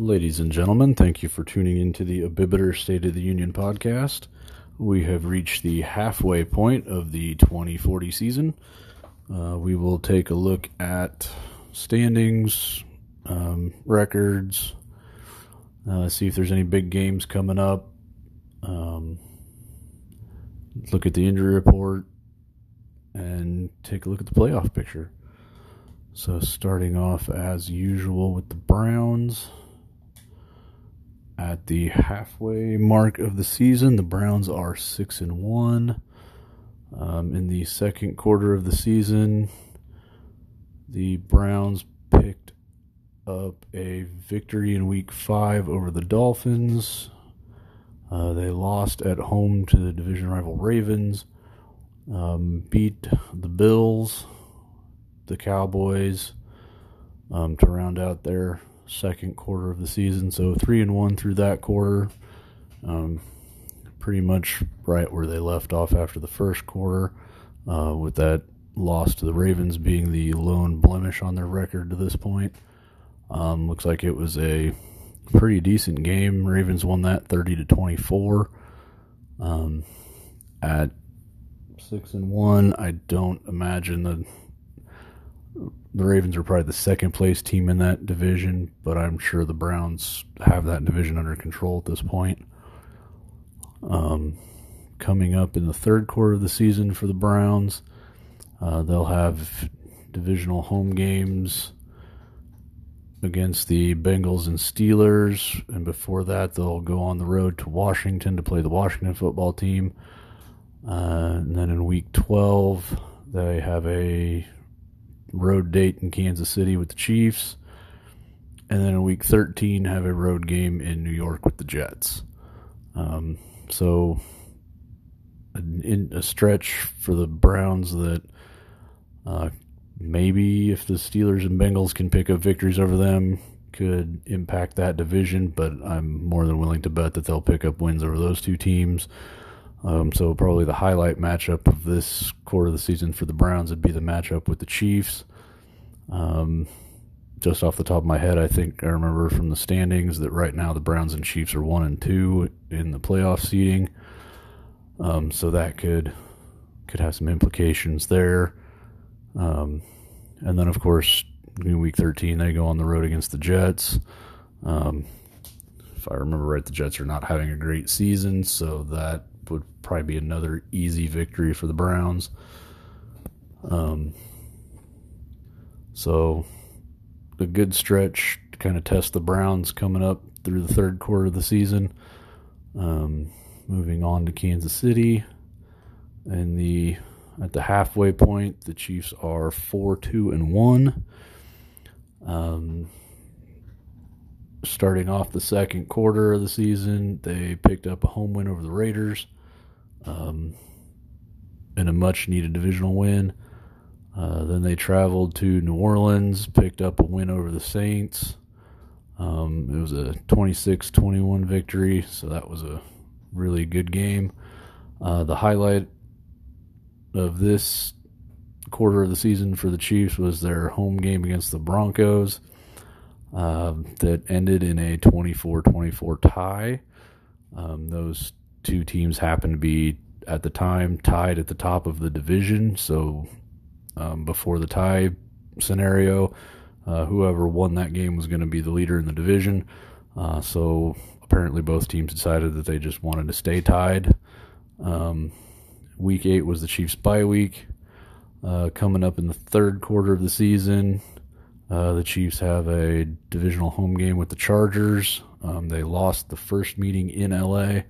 Ladies and gentlemen, thank you for tuning into the Abibiter State of the Union podcast. We have reached the halfway point of the 2040 season. Uh, we will take a look at standings, um, records, uh, see if there's any big games coming up, um, look at the injury report, and take a look at the playoff picture. So, starting off as usual with the Browns at the halfway mark of the season. The Browns are six and one. Um, in the second quarter of the season, the Browns picked up a victory in Week Five over the Dolphins. Uh, they lost at home to the division rival Ravens. Um, beat the Bills, the Cowboys, um, to round out their second quarter of the season. So three and one through that quarter. Um, pretty much right where they left off after the first quarter, uh, with that loss to the Ravens being the lone blemish on their record to this point. Um, looks like it was a pretty decent game. Ravens won that thirty to twenty four. Um, at six and one, I don't imagine the the Ravens are probably the second place team in that division, but I'm sure the Browns have that division under control at this point. Um, coming up in the third quarter of the season for the Browns, uh, they'll have divisional home games against the Bengals and Steelers, and before that, they'll go on the road to Washington to play the Washington football team. Uh, and then in week 12, they have a road date in Kansas City with the Chiefs. And then in week 13, have a road game in New York with the Jets. Um, so, in a stretch for the Browns that uh, maybe if the Steelers and Bengals can pick up victories over them, could impact that division. But I'm more than willing to bet that they'll pick up wins over those two teams. Um, so probably the highlight matchup of this quarter of the season for the Browns would be the matchup with the Chiefs. Um, just off the top of my head, I think I remember from the standings that right now the Browns and Chiefs are one and two in the playoff seeding. Um, so that could could have some implications there. Um, and then of course, in week 13 they go on the road against the Jets. Um, if I remember right, the Jets are not having a great season, so that would probably be another easy victory for the Browns. Um, so a good stretch to kind of test the Browns coming up through the third quarter of the season. Um, moving on to Kansas City, and the at the halfway point, the Chiefs are four two and one. Um, starting off the second quarter of the season, they picked up a home win over the Raiders um, in a much needed divisional win. Uh, then they traveled to New Orleans, picked up a win over the Saints. Um, it was a 26 21 victory, so that was a really good game. Uh, the highlight of this quarter of the season for the Chiefs was their home game against the Broncos uh, that ended in a 24 24 tie. Um, those two teams happened to be at the time tied at the top of the division. So um, before the tie scenario, uh, whoever won that game was going to be the leader in the division. Uh, so apparently, both teams decided that they just wanted to stay tied. Um, week eight was the Chiefs' bye week. Uh, coming up in the third quarter of the season, uh, the Chiefs have a divisional home game with the Chargers. Um, they lost the first meeting in LA.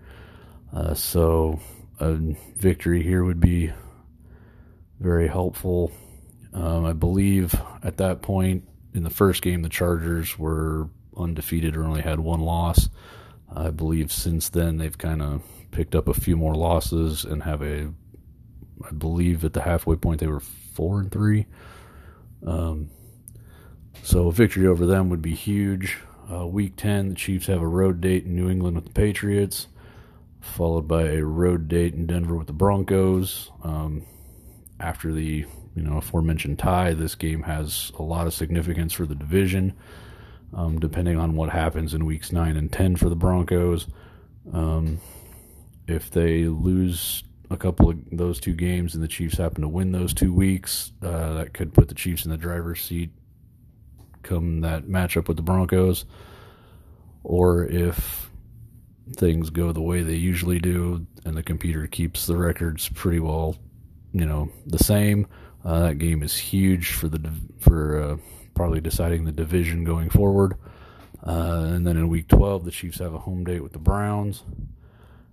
Uh, so a victory here would be very helpful. Um, I believe at that point in the first game, the Chargers were undefeated or only had one loss. I believe since then they've kind of picked up a few more losses and have a, I believe at the halfway point they were four and three. Um, so a victory over them would be huge. Uh, week 10, the Chiefs have a road date in New England with the Patriots followed by a road date in Denver with the Broncos. Um, after the you know aforementioned tie, this game has a lot of significance for the division. um, depending on what happens in weeks nine and ten for the Broncos. Um, if they lose a couple of those two games and the Chiefs happen to win those two weeks, uh, that could put the Chiefs in the driver's seat come that matchup with the Broncos. Or if things go the way they usually do and the computer keeps the records pretty well, you know, the same, uh, that game is huge for the for uh, probably deciding the division going forward. Uh, and then in week 12, the Chiefs have a home date with the Browns.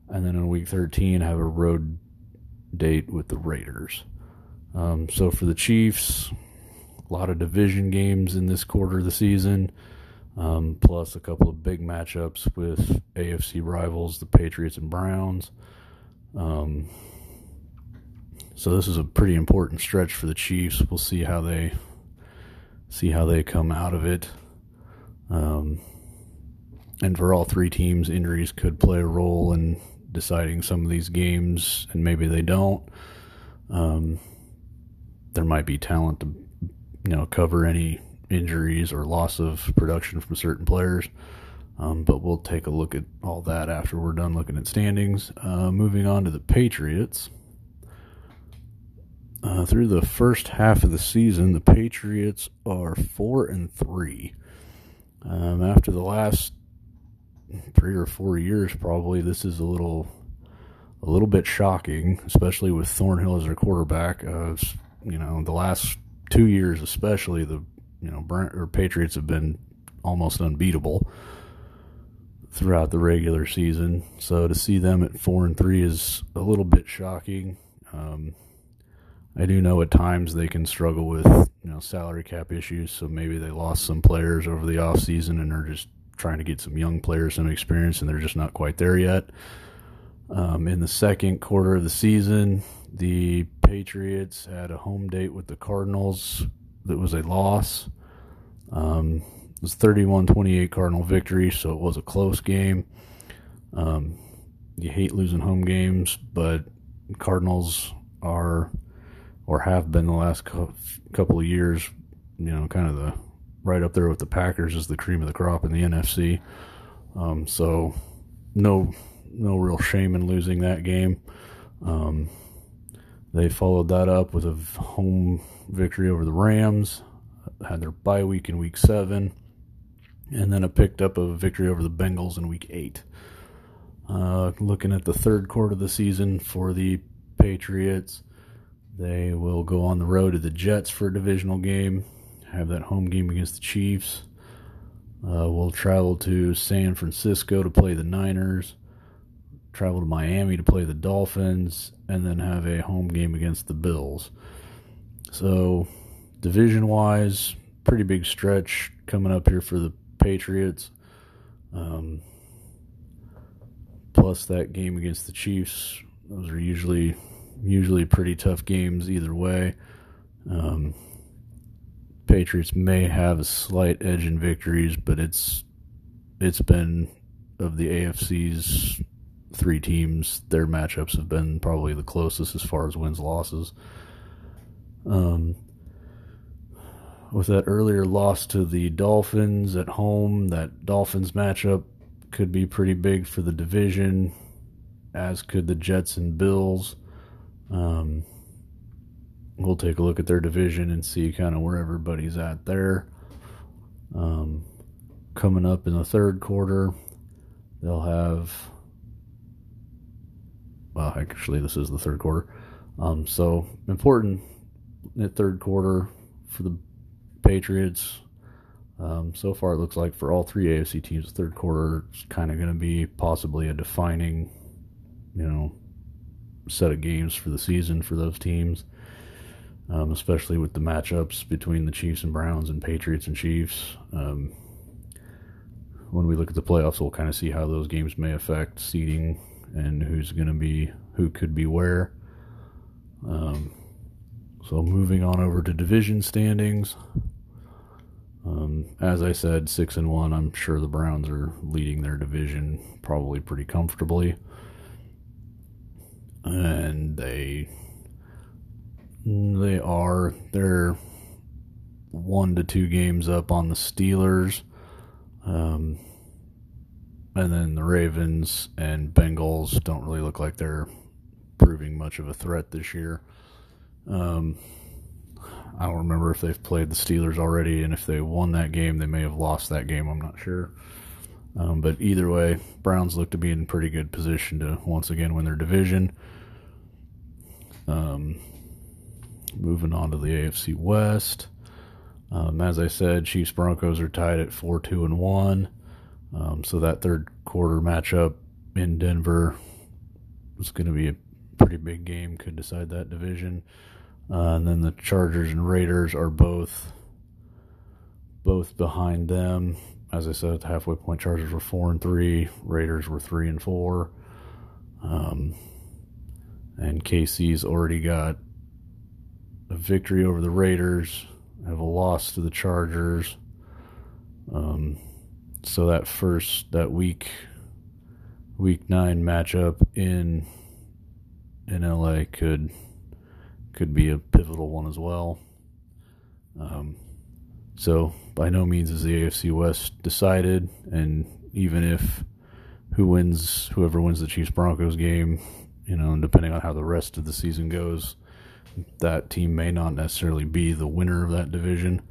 And then in week 13, have a road date with the Raiders. Um, so for the Chiefs, a lot of division games in this quarter of the season, um, plus a couple of big matchups with AFC rivals, the Patriots and Browns. Um, so this is a pretty important stretch for the Chiefs. We'll see how they see how they come out of it. Um, and for all three teams, injuries could play a role in deciding some of these games, and maybe they don't. Um, there might be talent to, you know, cover any injuries or loss of production from certain players. Um, but we'll take a look at all that after we're done looking at standings. Uh, moving on to the Patriots. Uh, through the first half of the season, the Patriots are four and three. Um, after the last three or four years, probably this is a little, a little bit shocking, especially with Thornhill as their quarterback. Uh, you know, the last two years, especially the you know Brent, or Patriots have been almost unbeatable throughout the regular season. So to see them at four and three is a little bit shocking. Um, I do know at times they can struggle with you know salary cap issues, so maybe they lost some players over the off season and are just trying to get some young players some experience, and they're just not quite there yet. Um, in the second quarter of the season, the Patriots had a home date with the Cardinals that was a loss. Um, it was 31-28 Cardinal victory, so it was a close game. Um, you hate losing home games, but Cardinals are or have been the last couple of years, you know, kind of the right up there with the Packers as the cream of the crop in the NFC. Um, so no no real shame in losing that game. Um, they followed that up with a home victory over the Rams, had their bye week in week seven, and then a picked up a victory over the Bengals in week eight. Uh, looking at the third quarter of the season for the Patriots, they will go on the road to the Jets for a divisional game, have that home game against the Chiefs. Uh, we'll travel to San Francisco to play the Niners, travel to Miami to play the Dolphins, and then have a home game against the Bills. So, division wise, pretty big stretch coming up here for the Patriots. Um, plus that game against the Chiefs. Those are usually usually pretty tough games either way. Um, Patriots may have a slight edge in victories, but it's it's been of the AFC's three teams, their matchups have been probably the closest as far as wins losses. Um, with that earlier loss to the Dolphins at home, that Dolphins matchup could be pretty big for the division, as could the Jets and Bills. Um, we'll take a look at their division and see kind of where everybody's at there. Um, coming up in the third quarter, they'll have. Well, actually, this is the third quarter. Um, so important in third quarter for the Patriots. Um, so far, it looks like for all three AFC teams, the third quarter is kind of going to be possibly a defining, you know, set of games for the season for those teams, um, especially with the matchups between the Chiefs and Browns and Patriots and Chiefs. Um, when we look at the playoffs, we'll kind of see how those games may affect seeding and who's going to be who could be where. Um, so moving on over to division standings. Um, as I said, six and one. I'm sure the Browns are leading their division probably pretty comfortably and they they are they're one to two games up on the Steelers. Um, and then the Ravens and Bengals don't really look like they're proving much of a threat this year. Um, I don't remember if they've played the Steelers already, and if they won that game, they may have lost that game. I'm not sure. Um, but either way, Browns look to be in pretty good position to once again win their division. Um, moving on to the AFC West. Um, as I said, Chiefs Broncos are tied at four two and one. Um, so that third quarter matchup in Denver is going to be a pretty big game. Could decide that division. Uh, and then the Chargers and Raiders are both both behind them. As I said at the halfway point, Chargers were four and three, Raiders were three and four. Um, and KC's already got a victory over the Raiders, have a loss to the Chargers. Um, so that first that week week nine matchup in in LA could could be a pivotal one as well. Um, so by no means is the AFC West decided, and even if who wins, whoever wins the Chiefs Broncos game, you know, depending on how the rest of the season goes, that team may not necessarily be the winner of that division.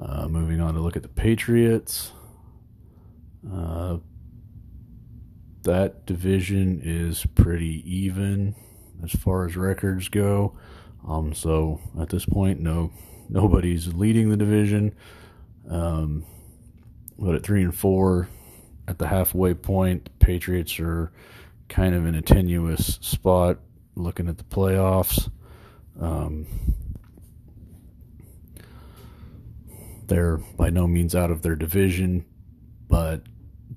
Uh, moving on to look at the Patriots. Uh, that division is pretty even as far as records go. Um, so at this point, no, nobody's leading the division. Um, but at three and four, at the halfway point, the Patriots are kind of in a tenuous spot looking at the playoffs. Um, they're by no means out of their division, but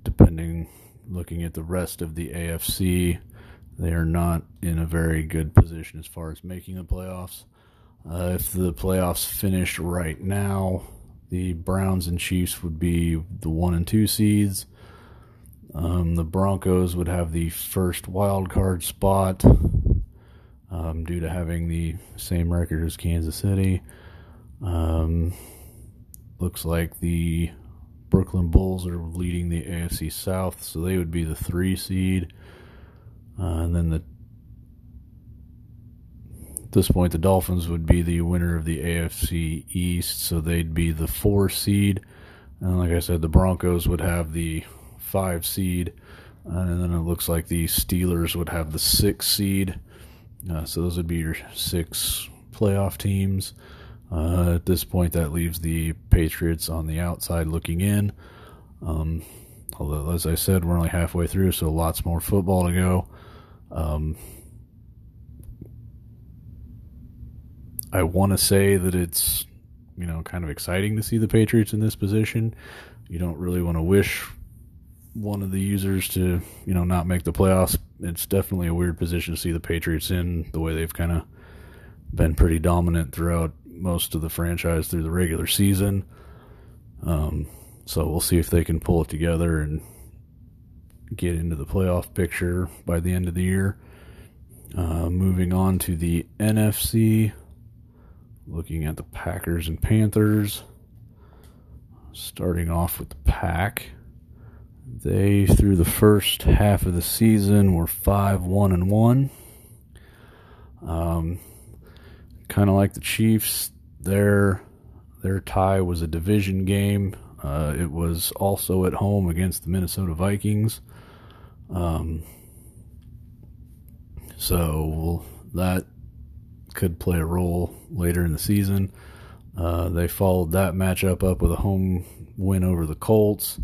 depending, looking at the rest of the AFC, they are not in a very good position as far as making the playoffs. Uh, if the playoffs finished right now, the Browns and Chiefs would be the one and two seeds. Um, the Broncos would have the first wild card spot um, due to having the same record as Kansas City. Um, looks like the Brooklyn Bulls are leading the AFC South, so they would be the three seed. Uh, and then the at this point, the Dolphins would be the winner of the AFC East, so they'd be the four seed. And like I said, the Broncos would have the five seed, and then it looks like the Steelers would have the six seed. Uh, so those would be your six playoff teams. Uh, at this point, that leaves the Patriots on the outside looking in. Um, although, as I said, we're only halfway through, so lots more football to go. Um, I want to say that it's, you know, kind of exciting to see the Patriots in this position. You don't really want to wish one of the users to, you know, not make the playoffs. It's definitely a weird position to see the Patriots in the way they've kind of been pretty dominant throughout most of the franchise through the regular season. Um, so we'll see if they can pull it together and get into the playoff picture by the end of the year. Uh, moving on to the NFC, looking at the Packers and Panthers. Starting off with the Pack. They, through the first half of the season, were 5 1 and 1. Um, kind of like the Chiefs, their, their tie was a division game. Uh, it was also at home against the Minnesota Vikings. Um, so that could play a role later in the season. Uh, they followed that matchup up with a home win over the Colts.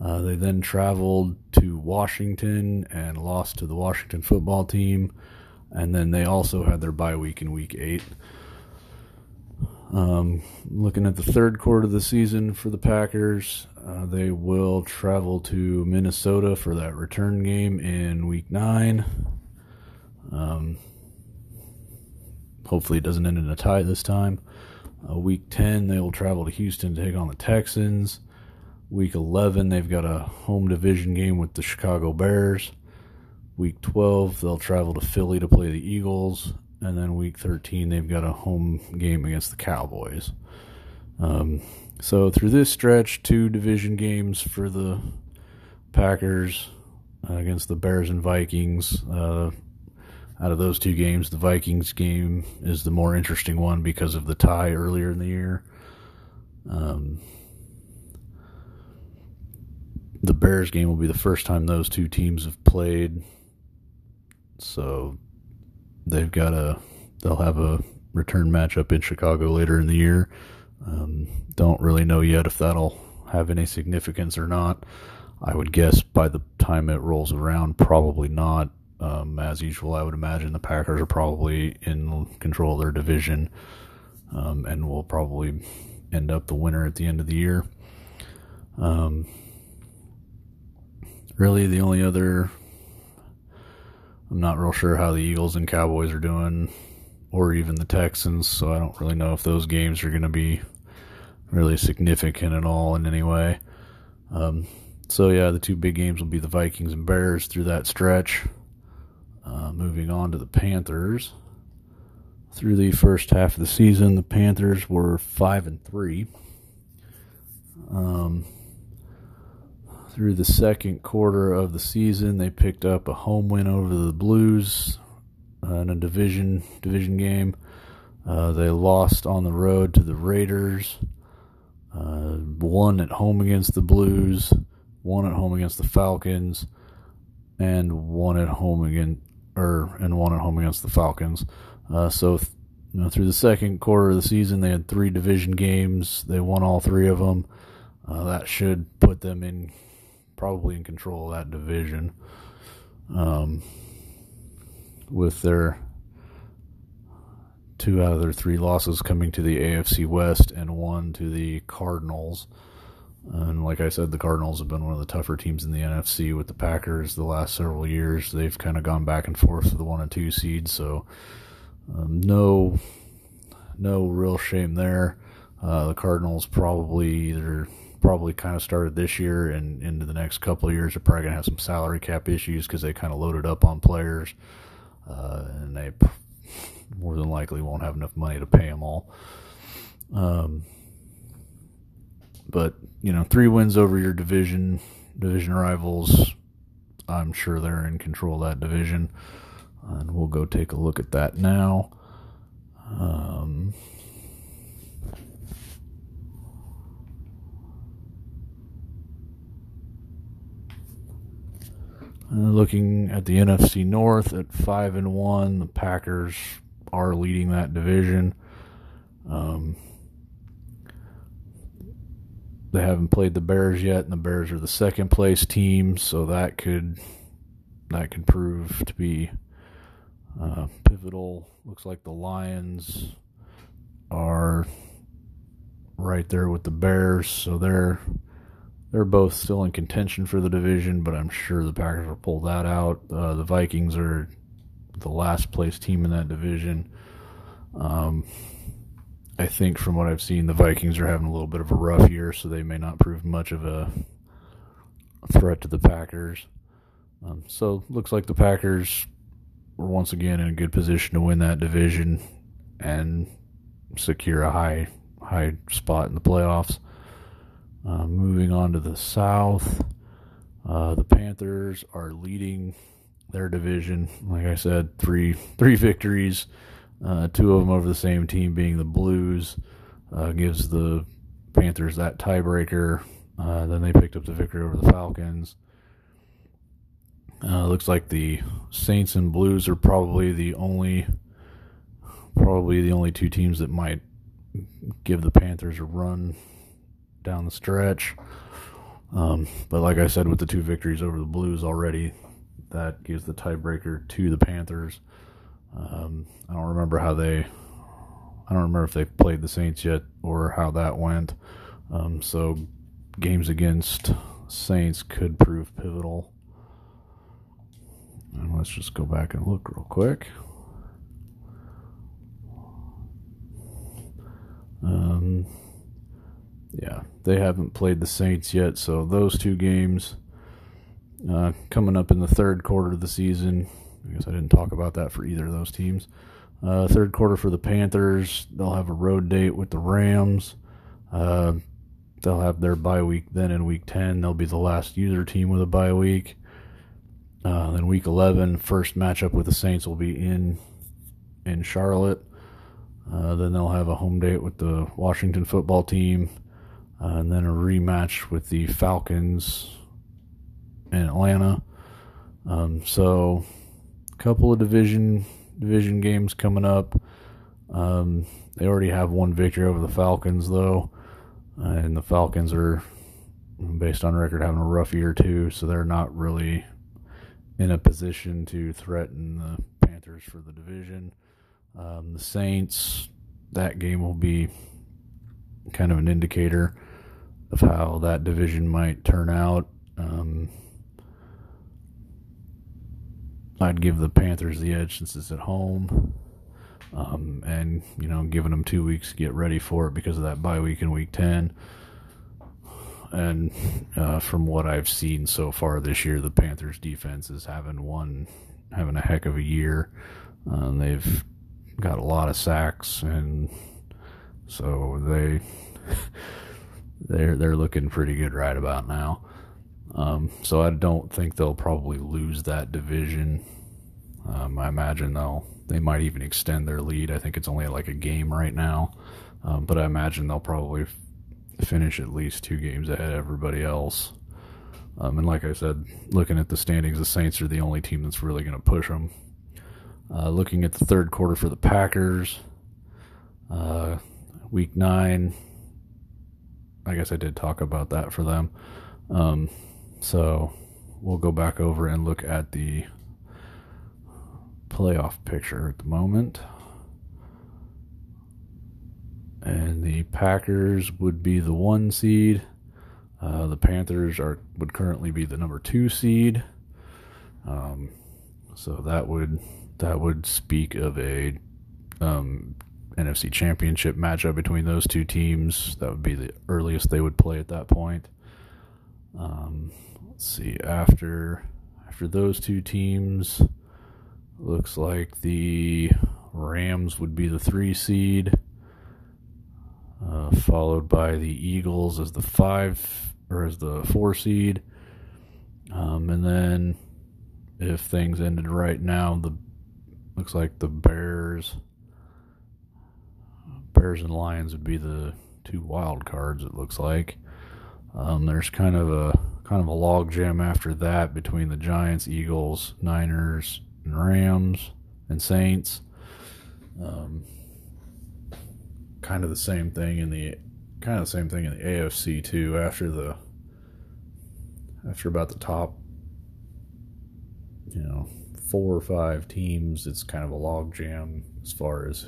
Uh, they then traveled to Washington and lost to the Washington football team. And then they also had their bye week in week eight. Um, looking at the third quarter of the season for the Packers, uh, they will travel to Minnesota for that return game in week nine. Um, hopefully, it doesn't end in a tie this time. Uh, week 10, they will travel to Houston to take on the Texans. Week 11, they've got a home division game with the Chicago Bears. Week 12, they'll travel to Philly to play the Eagles. And then week 13, they've got a home game against the Cowboys. Um, so through this stretch, two division games for the Packers uh, against the Bears and Vikings. Uh, out of those two games, the Vikings game is the more interesting one because of the tie earlier in the year. Um, the Bears game will be the first time those two teams have played. So they've got a they'll have a return matchup in Chicago later in the year. Um, don't really know yet if that'll have any significance or not. I would guess by the time it rolls around, probably not. Um, as usual, I would imagine the Packers are probably in control of their division um, and will probably end up the winner at the end of the year. Um, really, the only other. I'm not real sure how the Eagles and Cowboys are doing, or even the Texans, so I don't really know if those games are going to be really significant at all in any way. Um, so, yeah, the two big games will be the Vikings and Bears through that stretch. Uh, moving on to the Panthers. Through the first half of the season, the Panthers were five and three. Um, through the second quarter of the season, they picked up a home win over the Blues uh, in a division division game. Uh, they lost on the road to the Raiders. Uh, one at home against the Blues, one at home against the Falcons, and one at home again, or and one at home against the Falcons. Uh, so, th- you know, through the second quarter of the season, they had three division games. They won all three of them. Uh, that should put them in probably in control of that division. Um, with their two out of their three losses coming to the AFC West and one to the Cardinals. And like I said, the Cardinals have been one of the tougher teams in the NFC with the Packers the last several years. They've kind of gone back and forth to the one and two seeds, so um, no, no real shame there. Uh, the Cardinals probably either probably kind of started this year and into the next couple of years are probably going to have some salary cap issues because they kind of loaded up on players uh, and they more than likely won't have enough money to pay them all. Um, but you know, three wins over your division division rivals, I'm sure they're in control of that division, and we'll go take a look at that now. Um, Uh, looking at the NFC North at five and one, the Packers are leading that division. Um, they haven't played the Bears yet, and the Bears are the second place team, so that could that could prove to be uh, pivotal. Looks like the Lions are right there with the Bears, so they're they're both still in contention for the division, but I'm sure the Packers will pull that out. Uh, the Vikings are the last place team in that division. Um, I think from what I've seen, the Vikings are having a little bit of a rough year, so they may not prove much of a threat to the Packers. Um, so looks like the Packers were once again in a good position to win that division and secure a high high spot in the playoffs. Uh, moving on to the South, uh, the Panthers are leading their division. Like I said, three three victories, uh, two of them over the same team, being the Blues, uh, gives the Panthers that tiebreaker. Uh, then they picked up the victory over the Falcons. Uh, looks like the Saints and Blues are probably the only, probably the only two teams that might give the Panthers a run down the stretch. Um, but like I said, with the two victories over the Blues already, that gives the tiebreaker to the Panthers. Um, I don't remember how they. I don't remember if they've played the Saints yet or how that went. Um, so games against Saints could prove pivotal. And let's just go back and look real quick. Um, yeah, they haven't played the Saints yet, so those two games uh, coming up in the third quarter of the season. I guess I didn't talk about that for either of those teams. Uh, third quarter for the Panthers, they'll have a road date with the Rams. Uh, they'll have their bye week then in week 10. They'll be the last user team with a bye week. Uh, then week 11, first matchup with the Saints will be in in Charlotte. Uh, then they'll have a home date with the Washington football team, uh, and then a rematch with the Falcons in Atlanta. Um, so, a couple of division division games coming up. Um, they already have one victory over the Falcons, though, and the Falcons are, based on record, having a rough year too. So they're not really in a position to threaten the Panthers for the division. Um, the Saints, that game will be kind of an indicator of how that division might turn out. Um, I'd give the Panthers the edge since it's at home. Um, and, you know, giving them two weeks to get ready for it because of that bye week in week 10. And uh, from what I've seen so far this year, the Panthers defense is having one, having a heck of a year. Uh, they've got a lot of sacks, and so they they're they're looking pretty good right about now. Um, so I don't think they'll probably lose that division. Um, I imagine they'll they might even extend their lead. I think it's only like a game right now, um, but I imagine they'll probably finish at least two games ahead of everybody else. Um, and like I said, looking at the standings, the Saints are the only team that's really going to push them. Uh, looking at the third quarter for the Packers, uh, week nine. I guess I did talk about that for them. Um, so we'll go back over and look at the playoff picture at the moment. And the Packers would be the one seed. Uh, the Panthers are would currently be the number two seed. Um, so that would that would speak of a um, NFC Championship matchup between those two teams. That would be the earliest they would play at that point. Um, let's see after after those two teams, looks like the Rams would be the three seed, uh, followed by the Eagles as the five or as the four seed, um, and then if things ended right now, the looks like the Bears, Bears and Lions would be the two wild cards. It looks like um, there's kind of a kind of a log jam after that between the Giants, Eagles, Niners, and Rams and Saints. Um, kind of the same thing in the kind of the same thing in the AFC too. After the after about the top, you know, four or five teams, it's kind of a log jam as far as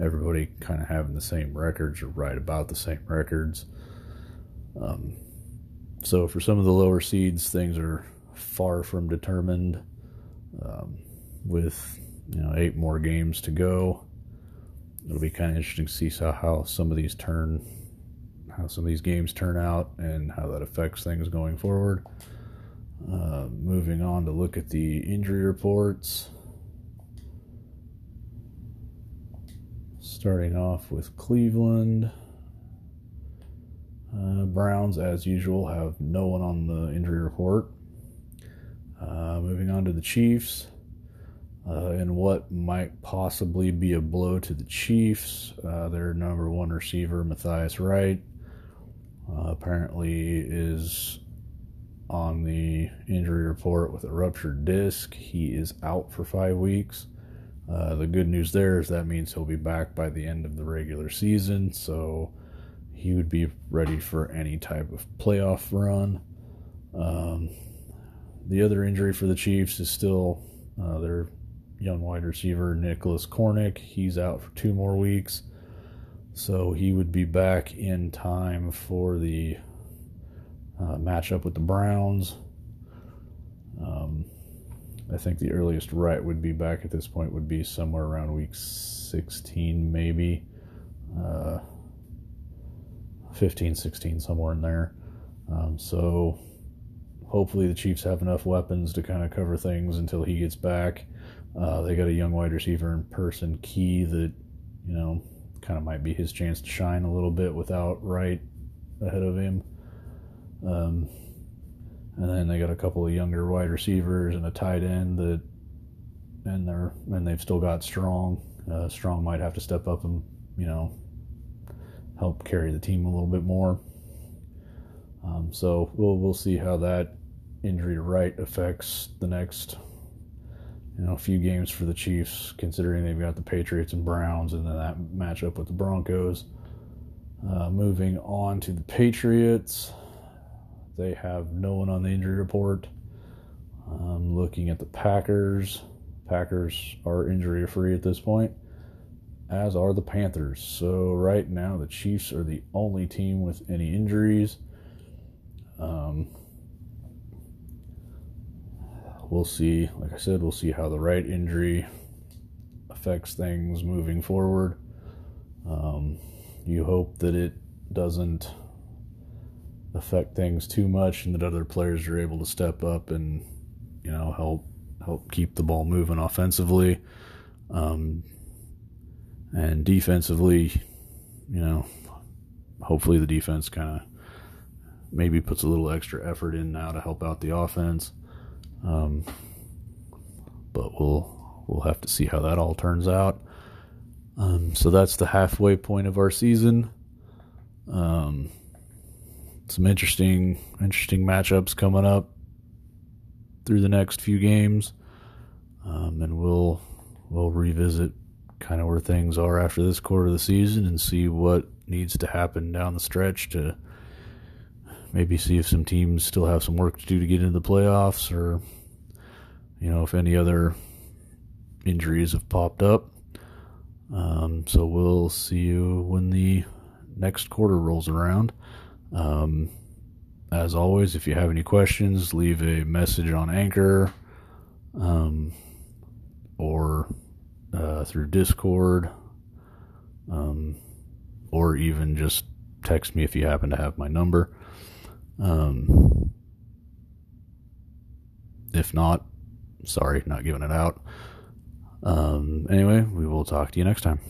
everybody kind of having the same records or right about the same records. Um, so for some of the lower seeds, things are far from determined. Um, with you know eight more games to go, it'll be kind of interesting to see how, how some of these turn, how some of these games turn out, and how that affects things going forward. Uh, moving on to look at the injury reports. Starting off with Cleveland. Uh, Browns, as usual, have no one on the injury report. Uh, moving on to the Chiefs. Uh, and what might possibly be a blow to the Chiefs, uh, their number one receiver, Matthias Wright, uh, apparently is on the injury report with a ruptured disc. He is out for five weeks. Uh, the good news there is that means he'll be back by the end of the regular season, so he would be ready for any type of playoff run. Um, the other injury for the Chiefs is still uh, their young wide receiver, Nicholas Cornick. He's out for two more weeks. So he would be back in time for the uh, matchup with the Browns. Um, I think the earliest Wright would be back at this point would be somewhere around week 16, maybe. Uh, 15, 16, somewhere in there. Um, so hopefully the Chiefs have enough weapons to kind of cover things until he gets back. Uh, they got a young wide receiver in person, Key, that, you know, kind of might be his chance to shine a little bit without Wright ahead of him. Um, and then they got a couple of younger wide receivers and a tight end that, and they're and they've still got Strong. Uh, Strong might have to step up and you know help carry the team a little bit more. Um, so we'll we'll see how that injury to Wright affects the next you know, few games for the Chiefs, considering they've got the Patriots and Browns, and then that matchup with the Broncos. Uh, moving on to the Patriots, they have no one on the injury report. Um, looking at the Packers, Packers are injury free at this point, as are the Panthers. So right now, the Chiefs are the only team with any injuries. Um, we'll see. Like I said, we'll see how the Wright injury affects things moving forward. Um, you hope that it doesn't affect things too much and that other players are able to step up and you know help help keep the ball moving offensively um, and defensively you know hopefully the defense kind of maybe puts a little extra effort in now to help out the offense um, but we'll we'll have to see how that all turns out. Um, so that's the halfway point of our season. Um, some interesting interesting matchups coming up through the next few games, um, and we'll we'll revisit kind of where things are after this quarter of the season and see what needs to happen down the stretch to maybe see if some teams still have some work to do to get into the playoffs or you know if any other injuries have popped up. Um, so we'll see you when the next quarter rolls around um, as always if you have any questions leave a message on anchor um, or uh, through discord um, or even just text me if you happen to have my number um, if not, sorry, not giving it out. Um, anyway, we will talk to you next time.